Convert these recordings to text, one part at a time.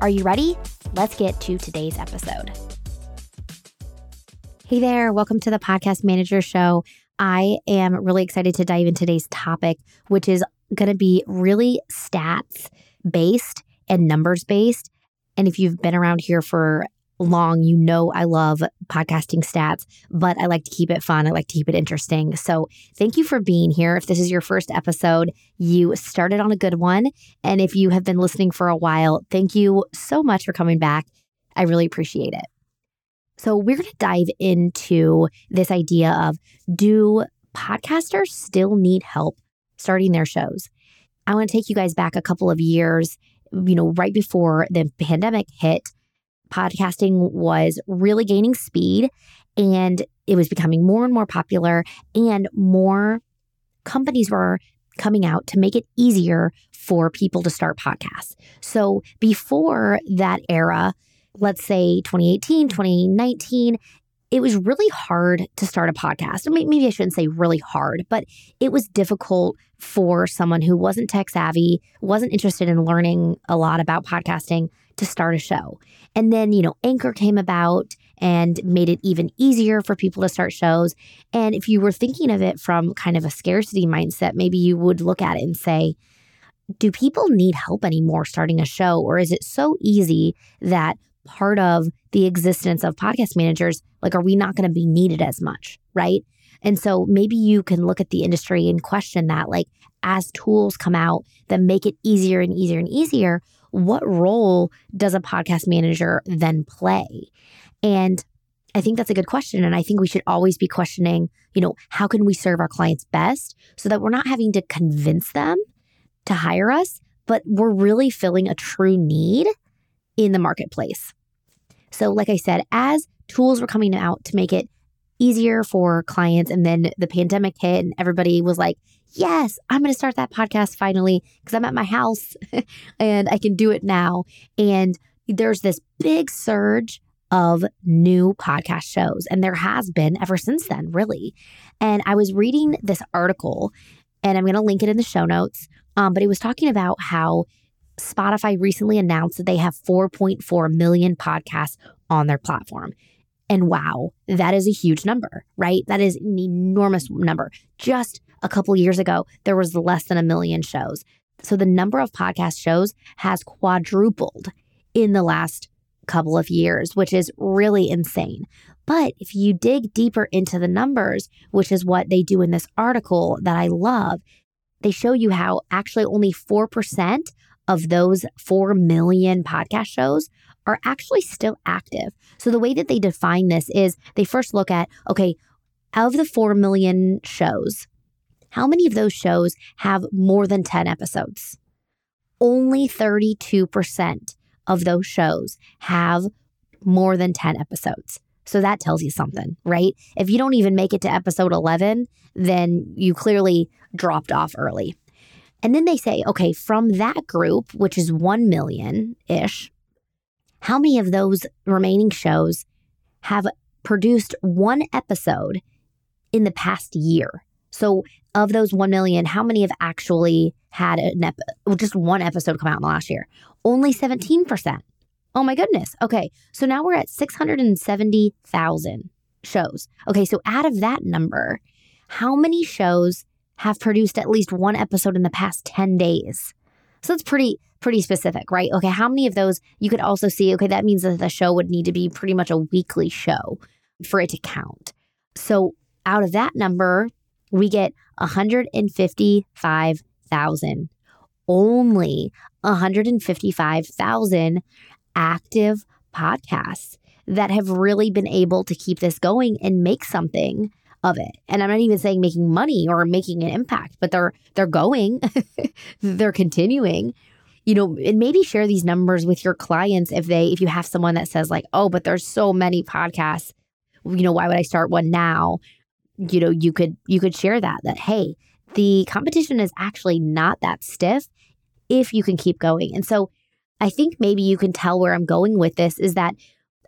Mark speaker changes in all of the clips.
Speaker 1: Are you ready? Let's get to today's episode. Hey there, welcome to the Podcast Manager Show. I am really excited to dive into today's topic, which is going to be really stats based and numbers based. And if you've been around here for long, you know I love podcasting stats, but I like to keep it fun. I like to keep it interesting. So thank you for being here. If this is your first episode, you started on a good one. And if you have been listening for a while, thank you so much for coming back. I really appreciate it. So we're going to dive into this idea of do podcasters still need help starting their shows? I want to take you guys back a couple of years, you know, right before the pandemic hit podcasting was really gaining speed and it was becoming more and more popular and more companies were coming out to make it easier for people to start podcasts. So before that era, let's say 2018, 2019, it was really hard to start a podcast. Maybe I shouldn't say really hard, but it was difficult for someone who wasn't tech savvy, wasn't interested in learning a lot about podcasting to start a show. And then, you know, Anchor came about and made it even easier for people to start shows. And if you were thinking of it from kind of a scarcity mindset, maybe you would look at it and say, do people need help anymore starting a show? Or is it so easy that part of the existence of podcast managers, like, are we not going to be needed as much? Right. And so maybe you can look at the industry and question that, like, as tools come out that make it easier and easier and easier, what role does a podcast manager then play? And I think that's a good question. And I think we should always be questioning, you know, how can we serve our clients best so that we're not having to convince them to hire us, but we're really filling a true need in the marketplace. So, like I said, as tools were coming out to make it easier for clients, and then the pandemic hit, and everybody was like, yes, I'm going to start that podcast finally because I'm at my house and I can do it now. And there's this big surge of new podcast shows, and there has been ever since then, really. And I was reading this article, and I'm going to link it in the show notes, um, but it was talking about how Spotify recently announced that they have 4.4 million podcasts on their platform. And wow, that is a huge number, right? That is an enormous number. Just a couple years ago, there was less than a million shows. So the number of podcast shows has quadrupled in the last couple of years, which is really insane. But if you dig deeper into the numbers, which is what they do in this article that I love, they show you how actually only 4% of those 4 million podcast shows are actually still active. So the way that they define this is they first look at, okay, of the 4 million shows, how many of those shows have more than 10 episodes? Only 32% of those shows have more than 10 episodes. So that tells you something, right? If you don't even make it to episode 11, then you clearly dropped off early. And then they say, okay, from that group, which is 1 million ish, how many of those remaining shows have produced one episode in the past year? So, of those 1 million, how many have actually had an ep- just one episode come out in the last year? Only 17%. Oh my goodness. Okay. So now we're at 670,000 shows. Okay. So out of that number, how many shows have produced at least one episode in the past 10 days? So that's pretty pretty specific, right? Okay, how many of those you could also see, okay, that means that the show would need to be pretty much a weekly show for it to count. So out of that number, we get 155,000. Only 155,000 active podcasts that have really been able to keep this going and make something of it. And I'm not even saying making money or making an impact, but they're they're going. they're continuing. you know, and maybe share these numbers with your clients if they, if you have someone that says, like, oh, but there's so many podcasts, you know, why would I start one now? You know, you could, you could share that, that, hey, the competition is actually not that stiff if you can keep going. And so I think maybe you can tell where I'm going with this is that,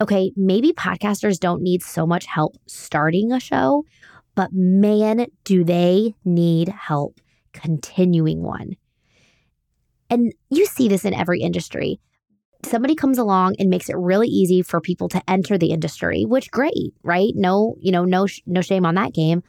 Speaker 1: okay, maybe podcasters don't need so much help starting a show, but man, do they need help continuing one. And you see this in every industry. Somebody comes along and makes it really easy for people to enter the industry, which great, right? No, you know, no no shame on that game.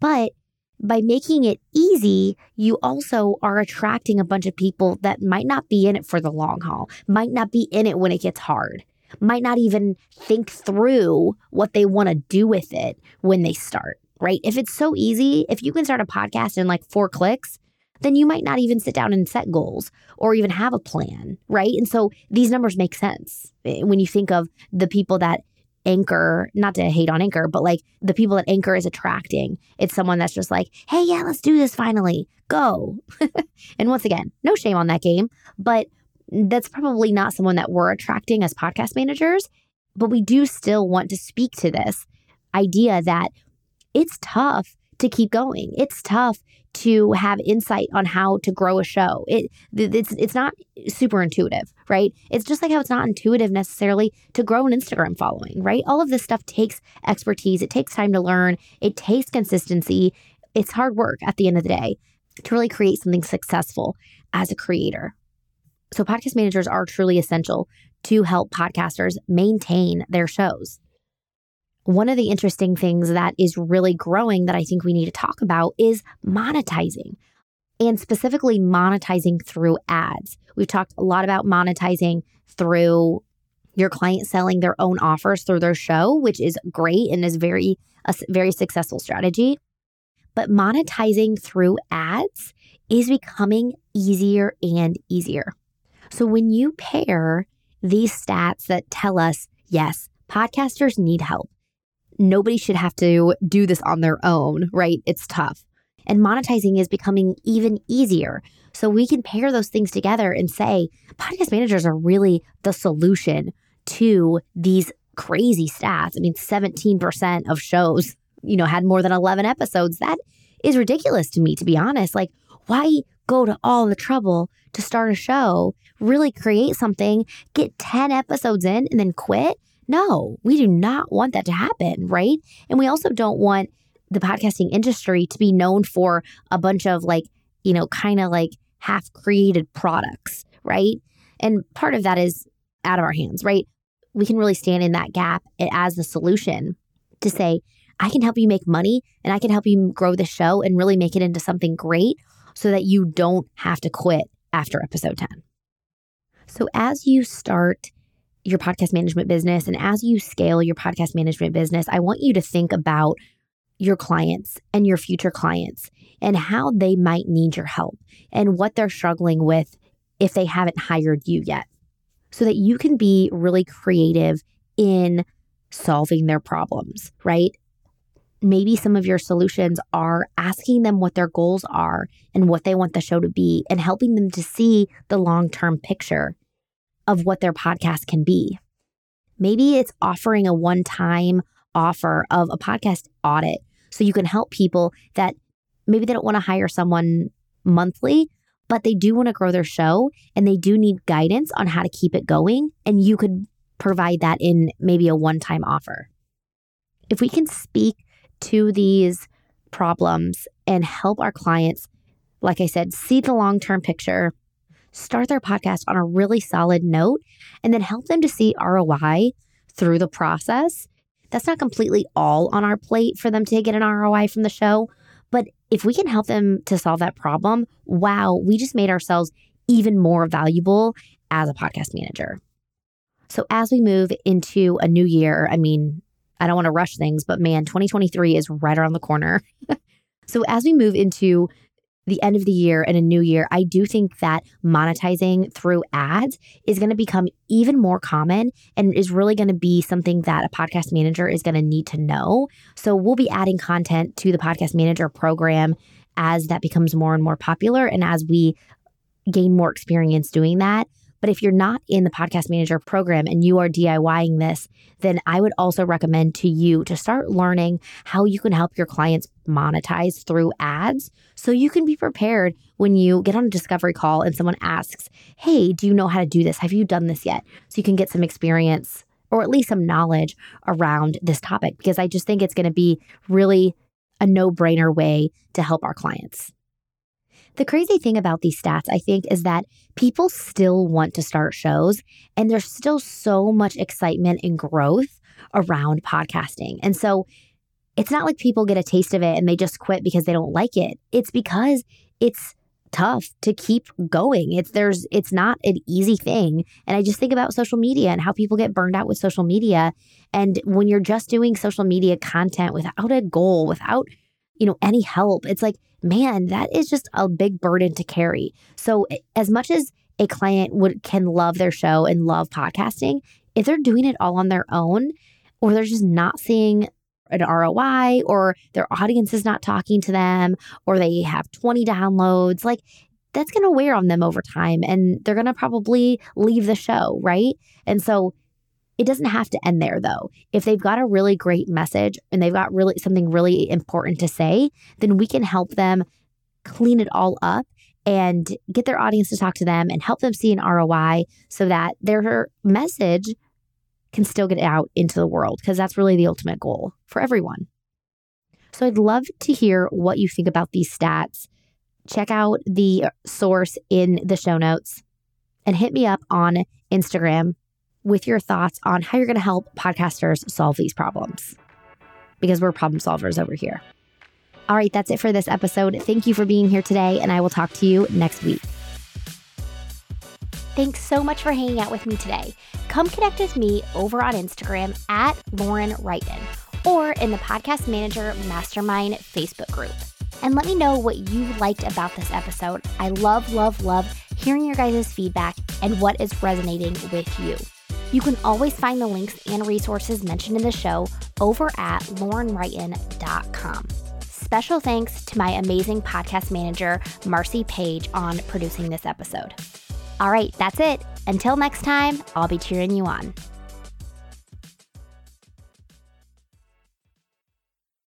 Speaker 1: But by making it easy, you also are attracting a bunch of people that might not be in it for the long haul, might not be in it when it gets hard, might not even think through what they want to do with it when they start, right? If it's so easy, if you can start a podcast in like four clicks, then you might not even sit down and set goals or even have a plan, right? And so these numbers make sense eh, when you think of the people that Anchor, not to hate on Anchor, but like the people that Anchor is attracting. It's someone that's just like, hey, yeah, let's do this finally. Go. and once again, no shame on that game, but that's probably not someone that we're attracting as podcast managers. But we do still want to speak to this idea that it's tough to keep going. It's tough to have insight on how to grow a show. It it's it's not super intuitive, right? It's just like how it's not intuitive necessarily to grow an Instagram following, right? All of this stuff takes expertise. It takes time to learn. It takes consistency. It's hard work at the end of the day to really create something successful as a creator. So podcast managers are truly essential to help podcasters maintain their shows. One of the interesting things that is really growing that I think we need to talk about is monetizing and specifically monetizing through ads. We've talked a lot about monetizing through your client selling their own offers through their show, which is great and is very a very successful strategy. But monetizing through ads is becoming easier and easier. So when you pair these stats that tell us, yes, podcasters need help nobody should have to do this on their own, right? It's tough. And monetizing is becoming even easier. So we can pair those things together and say podcast managers are really the solution to these crazy stats. I mean, 17% of shows, you know, had more than 11 episodes. That is ridiculous to me, to be honest. Like, why go to all the trouble to start a show, really create something, get 10 episodes in, and then quit? No, we do not want that to happen, right? And we also don't want the podcasting industry to be known for a bunch of like, you know, kind of like half created products, right? And part of that is out of our hands, right? We can really stand in that gap as the solution to say, I can help you make money and I can help you grow the show and really make it into something great so that you don't have to quit after episode 10. So, as you start your podcast management business and as you scale your podcast management business, I want you to think about your clients and your future clients and how they might need your help and what they're struggling with if they haven't hired you yet so that you can be really creative in solving their problems, right? Maybe some of your solutions are asking them what their goals are and what they want the show to be and helping them to see the long term picture of what their podcast can be. Maybe it's offering a one time offer of a podcast audit so you can help people that maybe they don't want to hire someone monthly, but they do want to grow their show and they do need guidance on how to keep it going. And you could provide that in maybe a one time offer. If we can speak to these problems and help our clients, like I said, see the long term picture start their podcast on a really solid note and then help them to see ROI through the process. That's not completely all on our plate for them to get an ROI from the show. But if we can help them to solve that problem, wow, we just made ourselves even more valuable as a podcast manager. So as we move into a new year, I mean, I don't want to rush things, but man, 2023 is right around the corner. so as we move into the end of the year and a new year, I do think that monetizing through ads is going to become even more common and is really going to be something that a podcast manager is going to need to know. So we'll be adding content to the podcast manager program as that becomes more and more popular and as we gain more experience doing that. But if you're not in the podcast manager program and you are DIYing this, then I would also recommend to you to start learning how you can help your clients monetize through ads so you can be prepared when you get on a discovery call and someone asks, Hey, do you know how to do this? Have you done this yet? So you can get some experience or at least some knowledge around this topic because I just think it's going to be really a no brainer way to help our clients. The crazy thing about these stats, I think, is that people still want to start shows and there's still so much excitement and growth around podcasting. And so it's not like people get a taste of it and they just quit because they don't like it. It's because it's tough to keep going. It's there's it's not an easy thing. And I just think about social media and how people get burned out with social media. And when you're just doing social media content without a goal, without, you know, any help, it's like man, that is just a big burden to carry. So as much as a client would can love their show and love podcasting, if they're doing it all on their own or they're just not seeing an ROI or their audience is not talking to them or they have 20 downloads, like that's going to wear on them over time and they're going to probably leave the show, right? And so it doesn't have to end there though. If they've got a really great message and they've got really something really important to say, then we can help them clean it all up and get their audience to talk to them and help them see an ROI so that their message can still get out into the world because that's really the ultimate goal for everyone. So I'd love to hear what you think about these stats. Check out the source in the show notes and hit me up on Instagram with your thoughts on how you're going to help podcasters solve these problems because we're problem solvers over here. All right, that's it for this episode. Thank you for being here today, and I will talk to you next week. Thanks so much for hanging out with me today. Come connect with me over on Instagram at Lauren Wrighton or in the Podcast Manager Mastermind Facebook group. And let me know what you liked about this episode. I love, love, love hearing your guys' feedback and what is resonating with you. You can always find the links and resources mentioned in the show over at laurenwrighton.com. Special thanks to my amazing podcast manager, Marcy Page, on producing this episode. All right, that's it. Until next time, I'll be cheering you on.